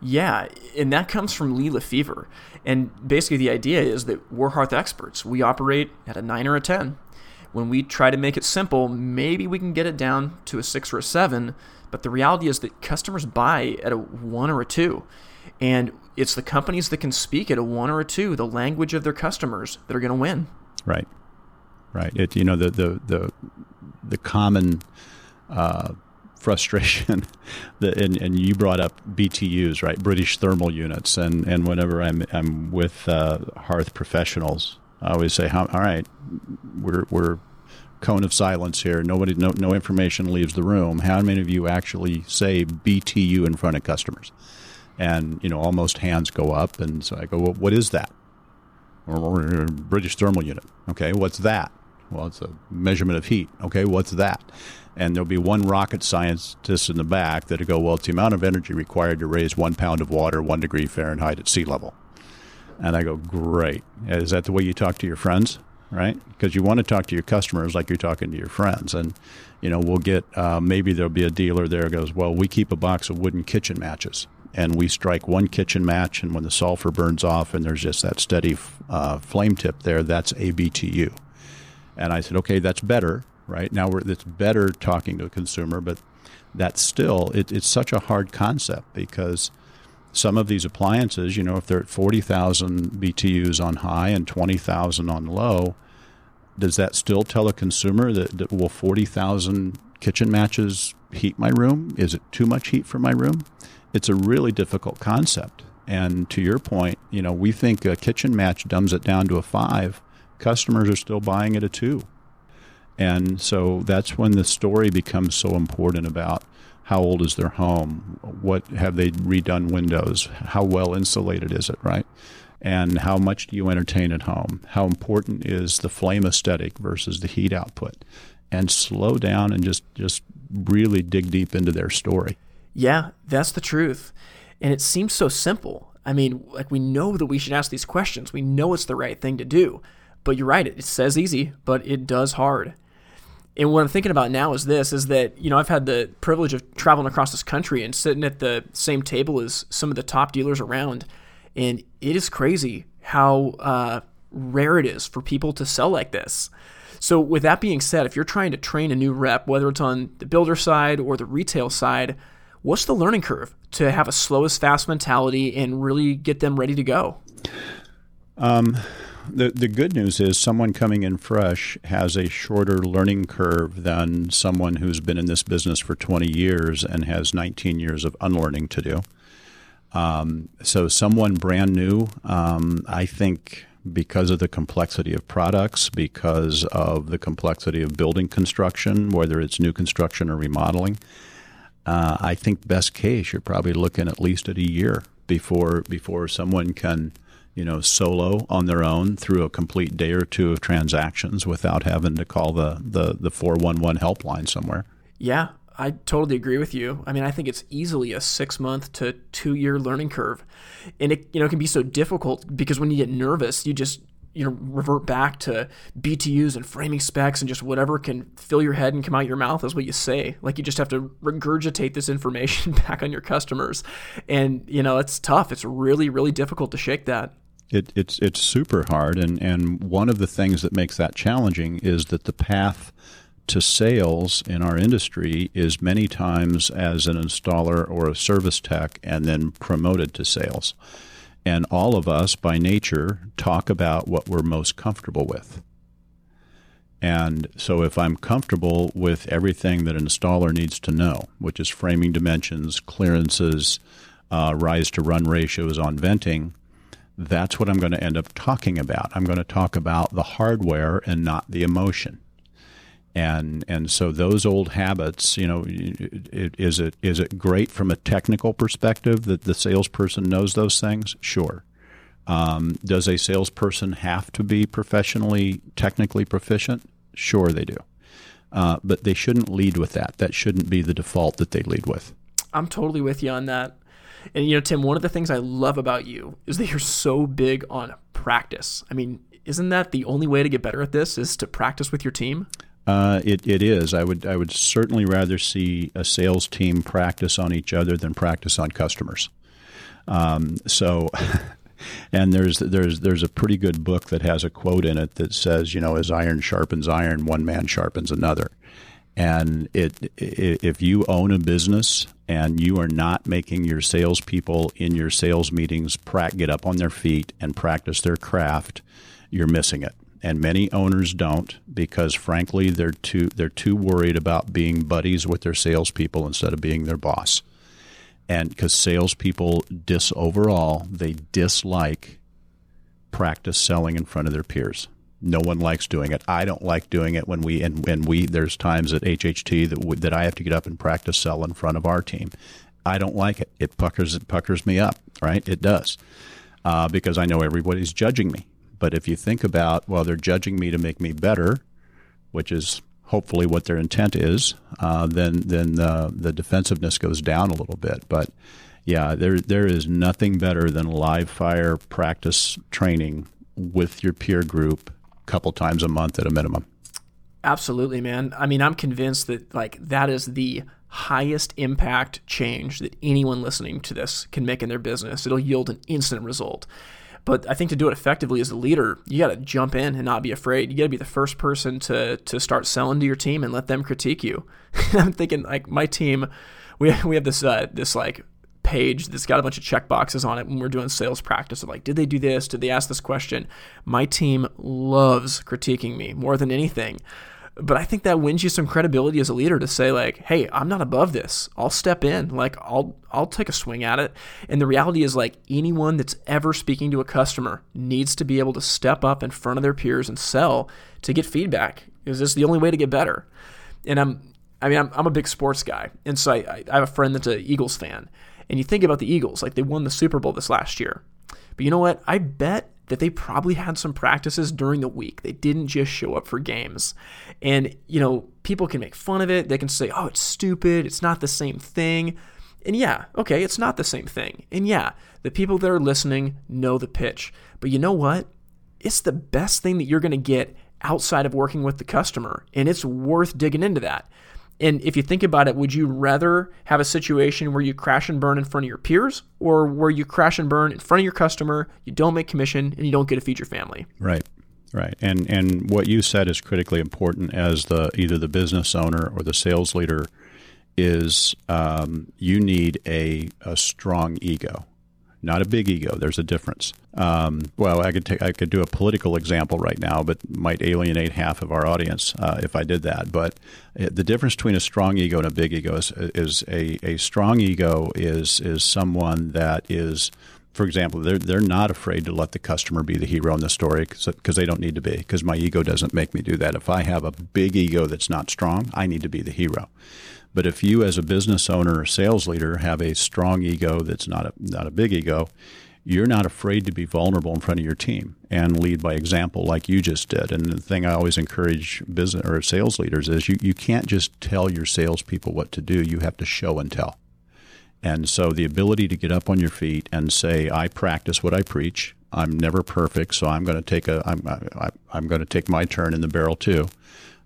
Speaker 1: Yeah, and that comes from Lee LeFever. And basically, the idea is that we're hearth experts. We operate at a nine or a 10. When we try to make it simple, maybe we can get it down to a six or a seven. But the reality is that customers buy at a one or a two. And it's the companies that can speak at a one or a two, the language of their customers, that are going to win.
Speaker 2: Right right? It you know the the the the common uh, frustration that and, and you brought up BTUs, right? British thermal units, and and whenever I'm I'm with uh, hearth professionals, I always say, all right, we're we're cone of silence here. Nobody, no, no information leaves the room. How many of you actually say BTU in front of customers? And you know, almost hands go up, and so I go, well, what is that? British thermal unit. Okay, what's that? Well, it's a measurement of heat. Okay, what's that? And there'll be one rocket scientist in the back that'll go, well, it's the amount of energy required to raise one pound of water one degree Fahrenheit at sea level. And I go, great. Is that the way you talk to your friends? Right? Because you want to talk to your customers like you're talking to your friends. And, you know, we'll get, uh, maybe there'll be a dealer there goes, well, we keep a box of wooden kitchen matches and we strike one kitchen match, and when the sulfur burns off and there's just that steady uh, flame tip there, that's a BTU. And I said, okay, that's better, right? Now we're, it's better talking to a consumer, but that's still, it, it's such a hard concept because some of these appliances, you know, if they're at 40,000 BTUs on high and 20,000 on low, does that still tell a consumer that, that will 40,000 kitchen matches heat my room? Is it too much heat for my room? It's a really difficult concept. And to your point, you know, we think a kitchen match dumbs it down to a five customers are still buying at a two. And so that's when the story becomes so important about how old is their home? What have they redone windows? How well insulated is it, right? And how much do you entertain at home? How important is the flame aesthetic versus the heat output? And slow down and just just really dig deep into their story.
Speaker 1: Yeah, that's the truth. And it seems so simple. I mean, like we know that we should ask these questions. We know it's the right thing to do. But you're right, it says easy, but it does hard. And what I'm thinking about now is this is that, you know, I've had the privilege of traveling across this country and sitting at the same table as some of the top dealers around. And it is crazy how uh, rare it is for people to sell like this. So, with that being said, if you're trying to train a new rep, whether it's on the builder side or the retail side, what's the learning curve to have a slow as fast mentality and really get them ready to go?
Speaker 2: Um, the the good news is someone coming in fresh has a shorter learning curve than someone who's been in this business for 20 years and has 19 years of unlearning to do. Um, so someone brand new, um, I think because of the complexity of products, because of the complexity of building construction, whether it's new construction or remodeling, uh, I think best case you're probably looking at least at a year before before someone can you know, solo on their own through a complete day or two of transactions without having to call the the the 411 helpline somewhere.
Speaker 1: Yeah, I totally agree with you. I mean, I think it's easily a 6 month to 2 year learning curve. And it you know, can be so difficult because when you get nervous, you just you know revert back to BTUs and framing specs and just whatever can fill your head and come out your mouth is what you say. Like you just have to regurgitate this information back on your customers, and you know it's tough. It's really really difficult to shake that.
Speaker 2: It, it's it's super hard, and and one of the things that makes that challenging is that the path to sales in our industry is many times as an installer or a service tech, and then promoted to sales. And all of us, by nature, talk about what we're most comfortable with. And so, if I'm comfortable with everything that an installer needs to know, which is framing dimensions, clearances, uh, rise to run ratios on venting, that's what I'm going to end up talking about. I'm going to talk about the hardware and not the emotion. And and so those old habits, you know, is it is it great from a technical perspective that the salesperson knows those things? Sure. Um, does a salesperson have to be professionally, technically proficient? Sure, they do. Uh, but they shouldn't lead with that. That shouldn't be the default that they lead with.
Speaker 1: I'm totally with you on that. And you know, Tim, one of the things I love about you is that you're so big on practice. I mean, isn't that the only way to get better at this? Is to practice with your team?
Speaker 2: Uh, it, it is. I would I would certainly rather see a sales team practice on each other than practice on customers. Um, so, and there's there's there's a pretty good book that has a quote in it that says, you know, as iron sharpens iron, one man sharpens another. And it, it if you own a business and you are not making your salespeople in your sales meetings pra- get up on their feet and practice their craft, you're missing it and many owners don't because frankly they're too they're too worried about being buddies with their salespeople instead of being their boss. And because salespeople dis overall, they dislike practice selling in front of their peers. No one likes doing it. I don't like doing it when we and when we there's times at HHT that that I have to get up and practice sell in front of our team. I don't like it. It puckers it puckers me up, right? It does. Uh, because I know everybody's judging me. But if you think about, well, they're judging me to make me better, which is hopefully what their intent is, uh, then then the, the defensiveness goes down a little bit. But yeah, there there is nothing better than live fire practice training with your peer group a couple times a month at a minimum.
Speaker 1: Absolutely, man. I mean, I'm convinced that like that is the highest impact change that anyone listening to this can make in their business. It'll yield an instant result. But I think to do it effectively as a leader, you got to jump in and not be afraid. You got to be the first person to to start selling to your team and let them critique you. I'm thinking like my team, we we have this uh, this like page that's got a bunch of check boxes on it when we're doing sales practice of like did they do this did they ask this question my team loves critiquing me more than anything but I think that wins you some credibility as a leader to say like, "Hey, I'm not above this. I'll step in. Like, I'll I'll take a swing at it." And the reality is like anyone that's ever speaking to a customer needs to be able to step up in front of their peers and sell to get feedback. Is this the only way to get better? And I'm I mean, I'm, I'm a big sports guy, and so I, I have a friend that's an Eagles fan. And you think about the Eagles, like they won the Super Bowl this last year. But you know what? I bet that they probably had some practices during the week. They didn't just show up for games. And, you know, people can make fun of it. They can say, oh, it's stupid. It's not the same thing. And yeah, okay, it's not the same thing. And yeah, the people that are listening know the pitch. But you know what? It's the best thing that you're going to get outside of working with the customer. And it's worth digging into that. And if you think about it, would you rather have a situation where you crash and burn in front of your peers or where you crash and burn in front of your customer, you don't make commission, and you don't get to feed your family?
Speaker 2: Right. Right. And and what you said is critically important as the either the business owner or the sales leader is um, you need a, a strong ego not a big ego. There's a difference. Um, well, I could take I could do a political example right now, but might alienate half of our audience uh, if I did that. But uh, the difference between a strong ego and a big ego is, is a, a strong ego is is someone that is for example, they're they're not afraid to let the customer be the hero in the story because they don't need to be. Because my ego doesn't make me do that. If I have a big ego that's not strong, I need to be the hero. But if you, as a business owner or sales leader, have a strong ego that's not a, not a big ego, you're not afraid to be vulnerable in front of your team and lead by example like you just did. And the thing I always encourage business or sales leaders is you, you can't just tell your salespeople what to do. You have to show and tell. And so the ability to get up on your feet and say, I practice what I preach. I'm never perfect, so I'm going to take a I'm I, I'm going to take my turn in the barrel too.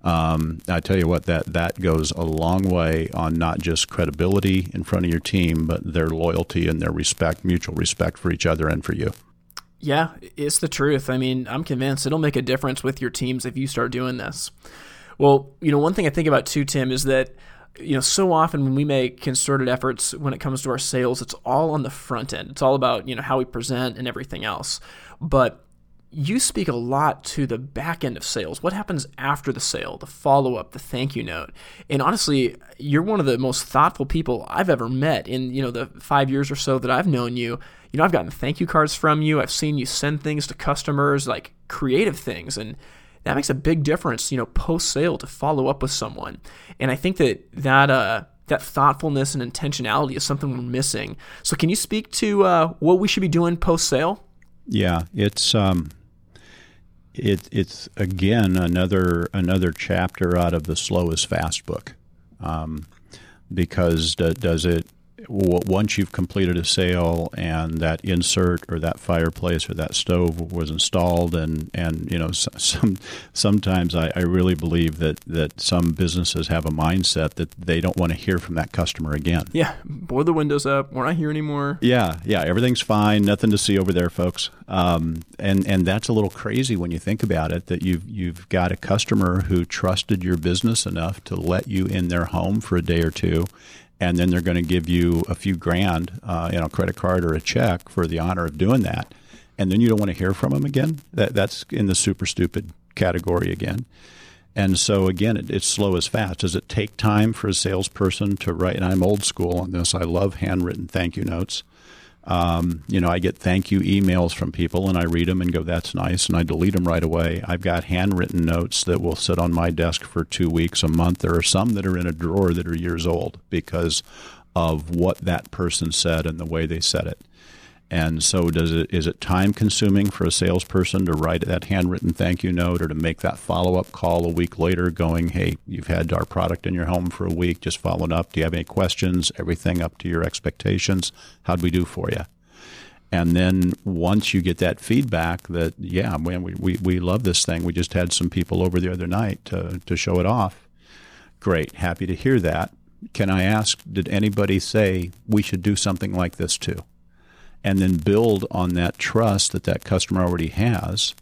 Speaker 2: Um, I tell you what, that that goes a long way on not just credibility in front of your team, but their loyalty and their respect, mutual respect for each other and for you.
Speaker 1: Yeah, it's the truth. I mean, I'm convinced it'll make a difference with your teams if you start doing this. Well, you know, one thing I think about too, Tim, is that you know, so often when we make concerted efforts when it comes to our sales, it's all on the front end. It's all about, you know, how we present and everything else. But you speak a lot to the back end of sales. What happens after the sale, the follow up, the thank you note? And honestly, you're one of the most thoughtful people I've ever met in you know the five years or so that I've known you. You know, I've gotten thank you cards from you. I've seen you send things to customers, like creative things, and that makes a big difference, you know, post sale to follow up with someone. And I think that that uh, that thoughtfulness and intentionality is something we're missing. So, can you speak to uh, what we should be doing post sale?
Speaker 2: Yeah, it's um, it, it's again another another chapter out of the slow is fast book, um, because d- does it once you've completed a sale and that insert or that fireplace or that stove was installed and and you know some sometimes I, I really believe that that some businesses have a mindset that they don't want to hear from that customer again.
Speaker 1: Yeah board the windows up we're not here anymore.
Speaker 2: Yeah yeah everything's fine nothing to see over there folks. Um, and and that's a little crazy when you think about it that you've you've got a customer who trusted your business enough to let you in their home for a day or two and then they're going to give you a few grand, uh, you know, credit card or a check for the honor of doing that, and then you don't want to hear from them again. That that's in the super stupid category again. And so again, it, it's slow as fast. Does it take time for a salesperson to write? And I'm old school on this. I love handwritten thank you notes. Um, you know, I get thank you emails from people and I read them and go, that's nice. And I delete them right away. I've got handwritten notes that will sit on my desk for two weeks, a month. There are some that are in a drawer that are years old because of what that person said and the way they said it. And so, does it is it time consuming for a salesperson to write that handwritten thank you note or to make that follow up call a week later, going, "Hey, you've had our product in your home for a week, just following up. Do you have any questions? Everything up to your expectations? How'd we do for you?" And then once you get that feedback that, yeah, man, we, we, we love this thing. We just had some people over the other night to, to show it off. Great. Happy to hear that. Can I ask, did anybody say we should do something like this too? And then build on that trust that that customer already has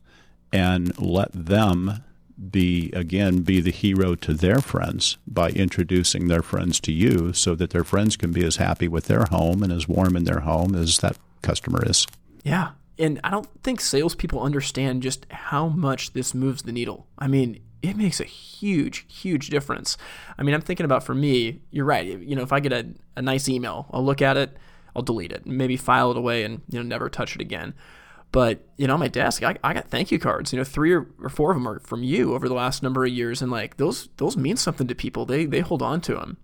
Speaker 2: and let them be again be the hero to their friends by introducing their friends to you so that their friends can be as happy with their home and as warm in their home as that customer is.
Speaker 1: Yeah. And i don't think salespeople understand just how much this moves the needle. I mean it makes a huge huge difference. I mean i'm thinking about for me you're right. You know if i get a, a nice email i'll look at it I'll delete it, maybe file it away and you know never touch it again. But you know, on my desk, I, I got thank you cards. You know, three or, or four of them are from you over the last number of years, and like those those mean something to people. They they hold on to them.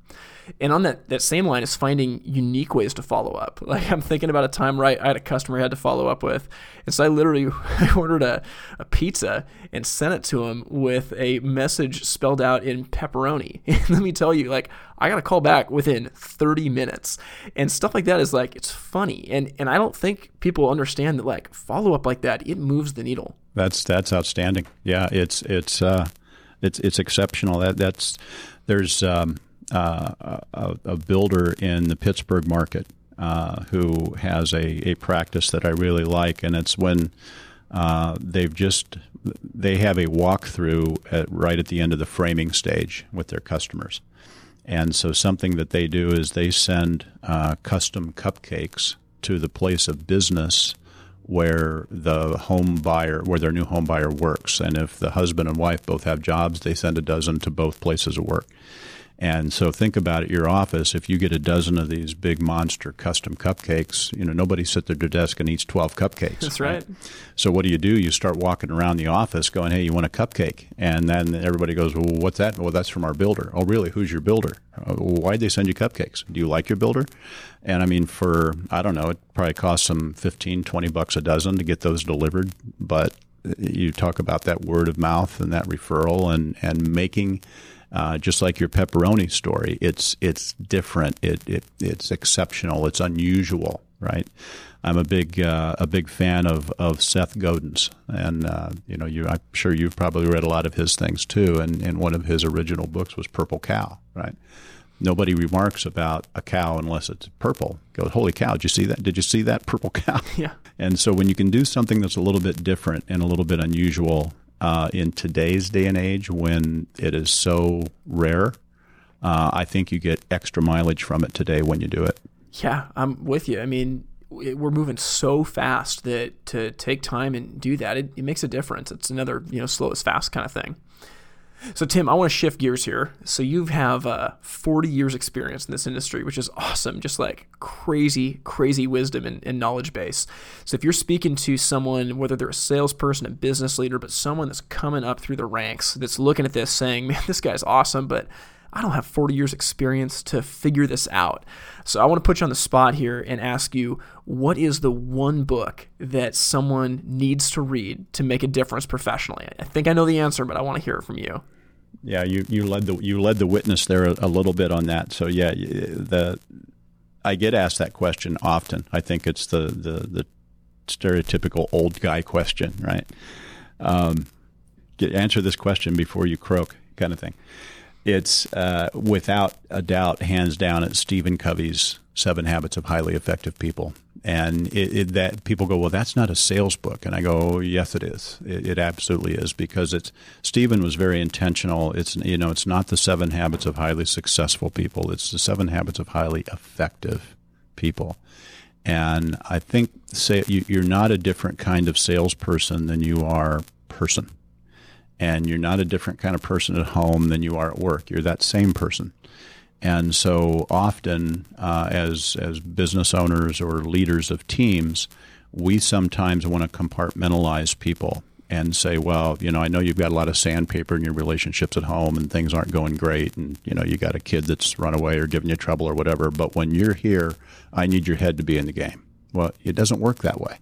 Speaker 1: And on that, that same line is finding unique ways to follow up. Like I'm thinking about a time where I, I had a customer I had to follow up with. And so I literally I ordered a, a pizza and sent it to him with a message spelled out in pepperoni. And let me tell you, like, I got a call back within 30 minutes. And stuff like that is like, it's funny. And and I don't think people understand that like follow up like that, it moves the needle.
Speaker 2: That's that's outstanding. Yeah, it's it's uh it's it's exceptional. That that's there's um uh, a, a, builder in the Pittsburgh market uh, who has a, a practice that I really like, and it's when uh, they've just they have a walkthrough at, right at the end of the framing stage with their customers. And so something that they do is they send uh, custom cupcakes to the place of business where the home buyer, where their new home buyer works. And if the husband and wife both have jobs, they send a dozen to both places of work. And so think about it, your office, if you get a dozen of these big monster custom cupcakes, you know, nobody sits at their desk and eats 12 cupcakes.
Speaker 1: That's right. right.
Speaker 2: So what do you do? You start walking around the office going, hey, you want a cupcake? And then everybody goes, well, what's that? Well, that's from our builder. Oh, really? Who's your builder? Uh, why'd they send you cupcakes? Do you like your builder? And I mean, for, I don't know, it probably costs them 15, 20 bucks a dozen to get those delivered. But you talk about that word of mouth and that referral and, and making – uh, just like your pepperoni story, it's it's different. It, it it's exceptional. It's unusual, right? I'm a big uh, a big fan of, of Seth Godin's, and uh, you know, you I'm sure you've probably read a lot of his things too. And, and one of his original books was Purple Cow, right? Nobody remarks about a cow unless it's purple. Go, holy cow! Did you see that? Did you see that purple cow?
Speaker 1: Yeah.
Speaker 2: And so when you can do something that's a little bit different and a little bit unusual, uh, in today's day and age when it is so rare. Uh, I think you get extra mileage from it today when you do it.
Speaker 1: Yeah, I'm with you. I mean, we're moving so fast that to take time and do that, it, it makes a difference. It's another, you know, slow as fast kind of thing. So, Tim, I want to shift gears here. So, you have uh, 40 years' experience in this industry, which is awesome. Just like crazy, crazy wisdom and, and, knowledge base. So, if you're speaking to someone, whether they're a salesperson, a business leader, but someone that's coming up through the ranks, that's looking at this saying, man, this guy's awesome, but I don't have 40 years experience to figure this out. So I want to put you on the spot here and ask you what is the one book that someone needs to read to make a difference professionally? I think I know the answer, but I want to hear it from you.
Speaker 2: Yeah, you, you led the you led the witness there a, a little bit on that. So yeah, the I get asked that question often. I think it's the the, the stereotypical old guy question, right? Um, get, answer this question before you croak, kind of thing it's uh, without a doubt, hands down, it's Stephen Covey's Seven Habits of Highly Effective People. And it, it, that people go, well, that's not a sales book, and I go, oh, yes, it is. It, it, absolutely is because it's Stephen was very intentional. It's you know, it's not the Seven Habits of Highly Successful People. It's the Seven Habits of Highly Effective People. And I think say you, you're not a different kind of salesperson than you are person and you're not a different kind of person at home than you are at work. You're that same person. And so often, uh, as as business owners or leaders of teams, we sometimes want to compartmentalize people and say, well, you know, I know you've got a lot of sandpaper in your relationships at home and things aren't going great, and you know, you got a kid that's run away or giving you trouble or whatever. But when you're here, I need your head to be in the game. Well, it doesn't work that way.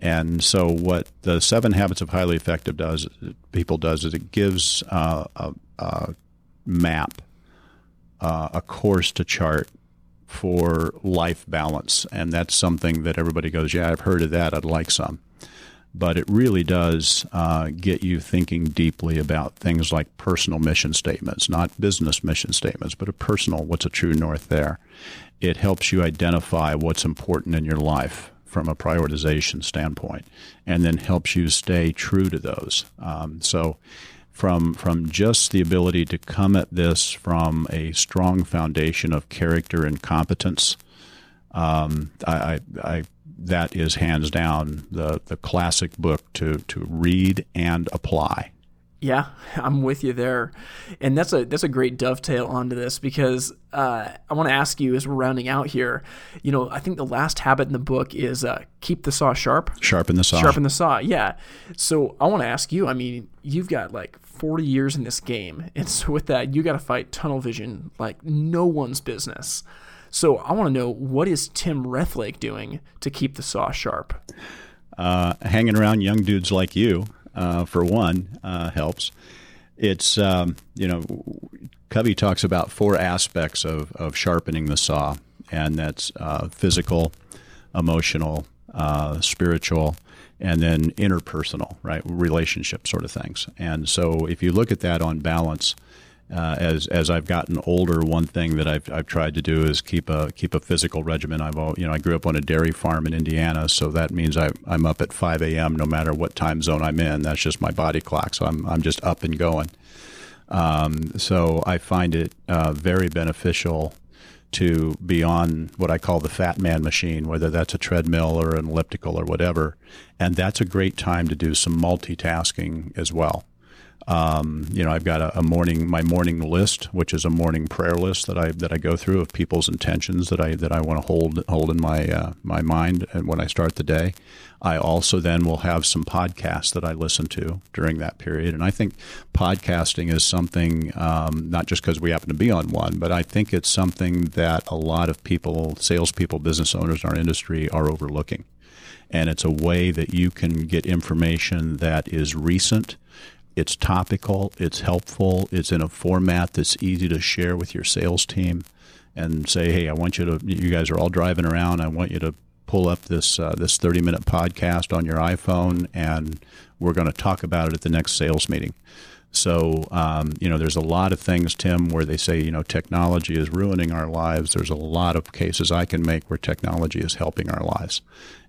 Speaker 2: And so, what the Seven Habits of Highly Effective does, people does, is it gives uh, a, a, map, uh, a course to chart for life balance, and that's something that everybody goes, "Yeah, I've heard of that. I'd like some." But it really does uh, get you thinking deeply about things like personal mission statements, not business mission statements, but a personal. What's a true north there? It helps you identify what's important in your life from a prioritization standpoint, and then helps you stay true to those. Um, so, from from just the ability to come at this from a strong foundation of character and competence, um, I, I, I, that is hands down the the classic book to to read and apply.
Speaker 1: Yeah, I'm with you there, and that's a that's a great dovetail onto this because uh, I want to ask you as we're rounding out here. You know, I think the last habit in the book is uh, keep the saw sharp.
Speaker 2: Sharpen the saw.
Speaker 1: Sharpen the saw. Yeah. So I want to ask you. I mean, you've got like 40 years in this game, and so with that, you got to fight tunnel vision like no one's business. So I want to know what is Tim Rethlake doing to keep the saw sharp?
Speaker 2: Uh, hanging around young dudes like you uh, for one, uh, helps. It's, um, you know, Covey talks about four aspects of, of sharpening the saw, and that's uh, physical, emotional, uh, spiritual, and then interpersonal, right? Relationship sort of things. And so if you look at that on balance, uh, as as I've gotten older, one thing that I've, I've tried to do is keep a keep a physical regimen. I've you know I grew up on a dairy farm in Indiana, so that means I, I'm up at 5 a.m. no matter what time zone I'm in. That's just my body clock, so I'm I'm just up and going. Um, so I find it uh, very beneficial to be on what I call the fat man machine, whether that's a treadmill or an elliptical or whatever, and that's a great time to do some multitasking as well. Um, you know, I've got a, a, morning my morning list, which is a morning prayer list that I that I go through of people's intentions that I that I want to hold hold in my uh, my mind and when I start the day. I also then will have some podcasts that I listen to during that period, and I think podcasting is something um, not just because we happen to be on one, but I think it's something that a lot of people, salespeople, business owners in our industry, are overlooking and it's a way that you can get information that is recent it's topical, it's helpful, it's in a format that's easy to share with your sales team and say, hey, I want you to, you guys are all driving around. I want you to pull up this uh, this 30 minute podcast on your iPhone, and we're going to talk about it at the next sales meeting. So, um, you know, there's a lot of things, Tim, where they say, you know, technology is ruining our lives. There's a lot of cases I can make where technology is helping our lives.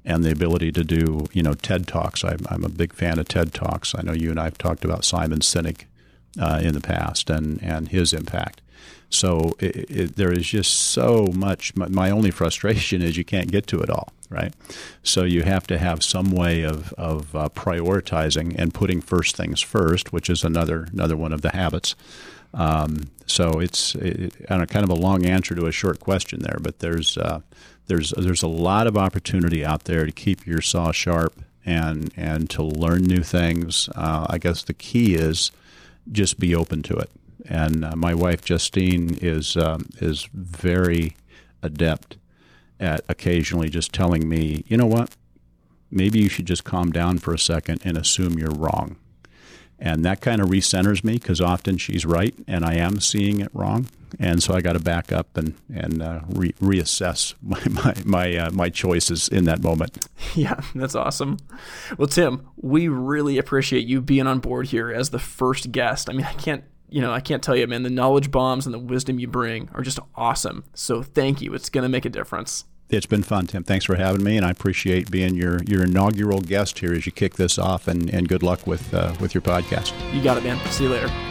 Speaker 2: And the ability to do, you know, TED Talks. I'm, I'm a big fan of TED Talks. I know you and I have talked about Simon Sinek uh, in the past and, and his impact. So it, it, there is just so much. My, my, only frustration is you can't get to it all, right? So you have to have some way of, of uh, prioritizing and putting first things first, which is another another one of the habits. Um, so it's it, kind of a long answer to a short question there, but there's uh, there's there's a lot of opportunity out there to keep your saw sharp and and to learn new things. Uh, I guess the key is just be open to it. And uh, my wife Justine is um, is very adept at occasionally just telling me, you know what, maybe you should just calm down for a second and assume you're wrong. And that kind of recenters me because often she's right and I am seeing it wrong. And so I got to back up and, and uh, re- reassess my, my, my, uh, my choices in that moment.
Speaker 1: Yeah, that's awesome. Well, Tim, we really appreciate you being on board here as the first guest. I mean, I can't you know, I can't tell you, man, the knowledge bombs and the wisdom you bring are just awesome. So thank you. It's going to make a difference.
Speaker 2: It's been fun, Tim. Thanks for having me, and I appreciate being your, your inaugural guest here as you kick this off. And, and good luck with uh, with your podcast.
Speaker 1: You got it, man. See you later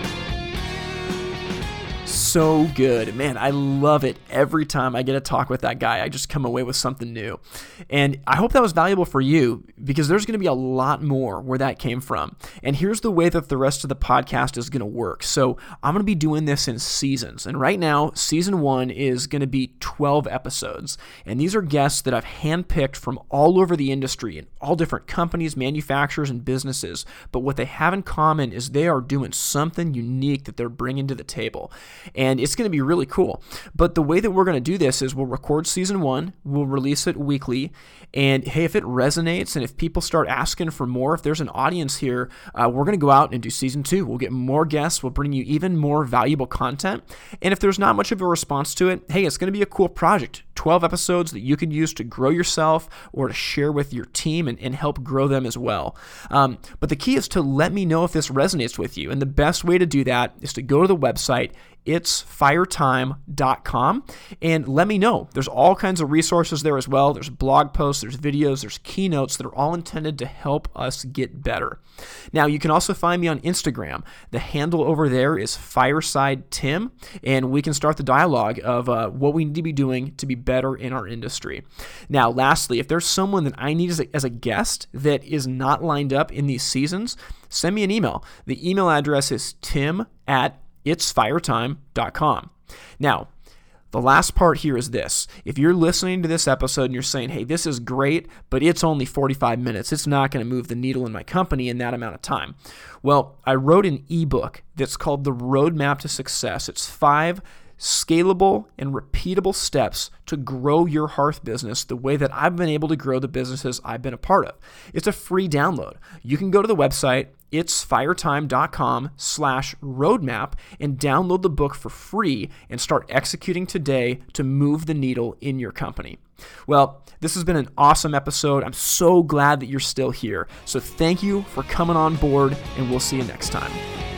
Speaker 1: so good. Man, I love it every time I get to talk with that guy. I just come away with something new. And I hope that was valuable for you because there's going to be a lot more where that came from. And here's the way that the rest of the podcast is going to work. So I'm going to be doing this in seasons. And right now, season one is going to be 12 episodes. And these are guests that I've handpicked from all over the industry and all different companies, manufacturers, and businesses. But what they have in common is they are doing something unique that they're bringing to the table and it's going to be really cool. But the way that we're going to do this is we'll record season one, we'll release it weekly, and hey, if it resonates and if people start asking for more, if there's an audience here, uh, we're going to go out and do season two. We'll get more guests, we'll bring you even more valuable content. And if there's not much of a response to it, hey, it's going to be a cool project. 12 episodes that you can use to grow yourself or to share with your team and, and help grow them as well. Um, but the key is to let me know if this resonates with you. And the best way to do that is to go to the website itsfiretime.com and let me know. There's all kinds of resources there as well. There's blog posts, there's videos, there's keynotes that are all intended to help us get better. Now, you can also find me on Instagram. The handle over there is Fireside Tim, and we can start the dialogue of uh, what we need to be doing to be better in our industry. Now, lastly, if there's someone that I need as a, as a guest that is not lined up in these seasons, send me an email. The email address is tim at itsfiretime.com. Now, the last part here is this. If you're listening to this episode and you're saying, hey, this is great, but it's only 45 minutes, it's not going to move the needle in my company in that amount of time. Well, I wrote an ebook that's called The Roadmap to Success. It's five scalable and repeatable steps to grow your hearth business the way that I've been able to grow the businesses I've been a part of. It's a free download. You can go to the website itsfiretime.com slash roadmap and download the book for free and start executing today to move the needle in your company. Well, this has been an awesome episode. I'm so glad that you're still here. So thank you for coming on board, and we'll see you next time.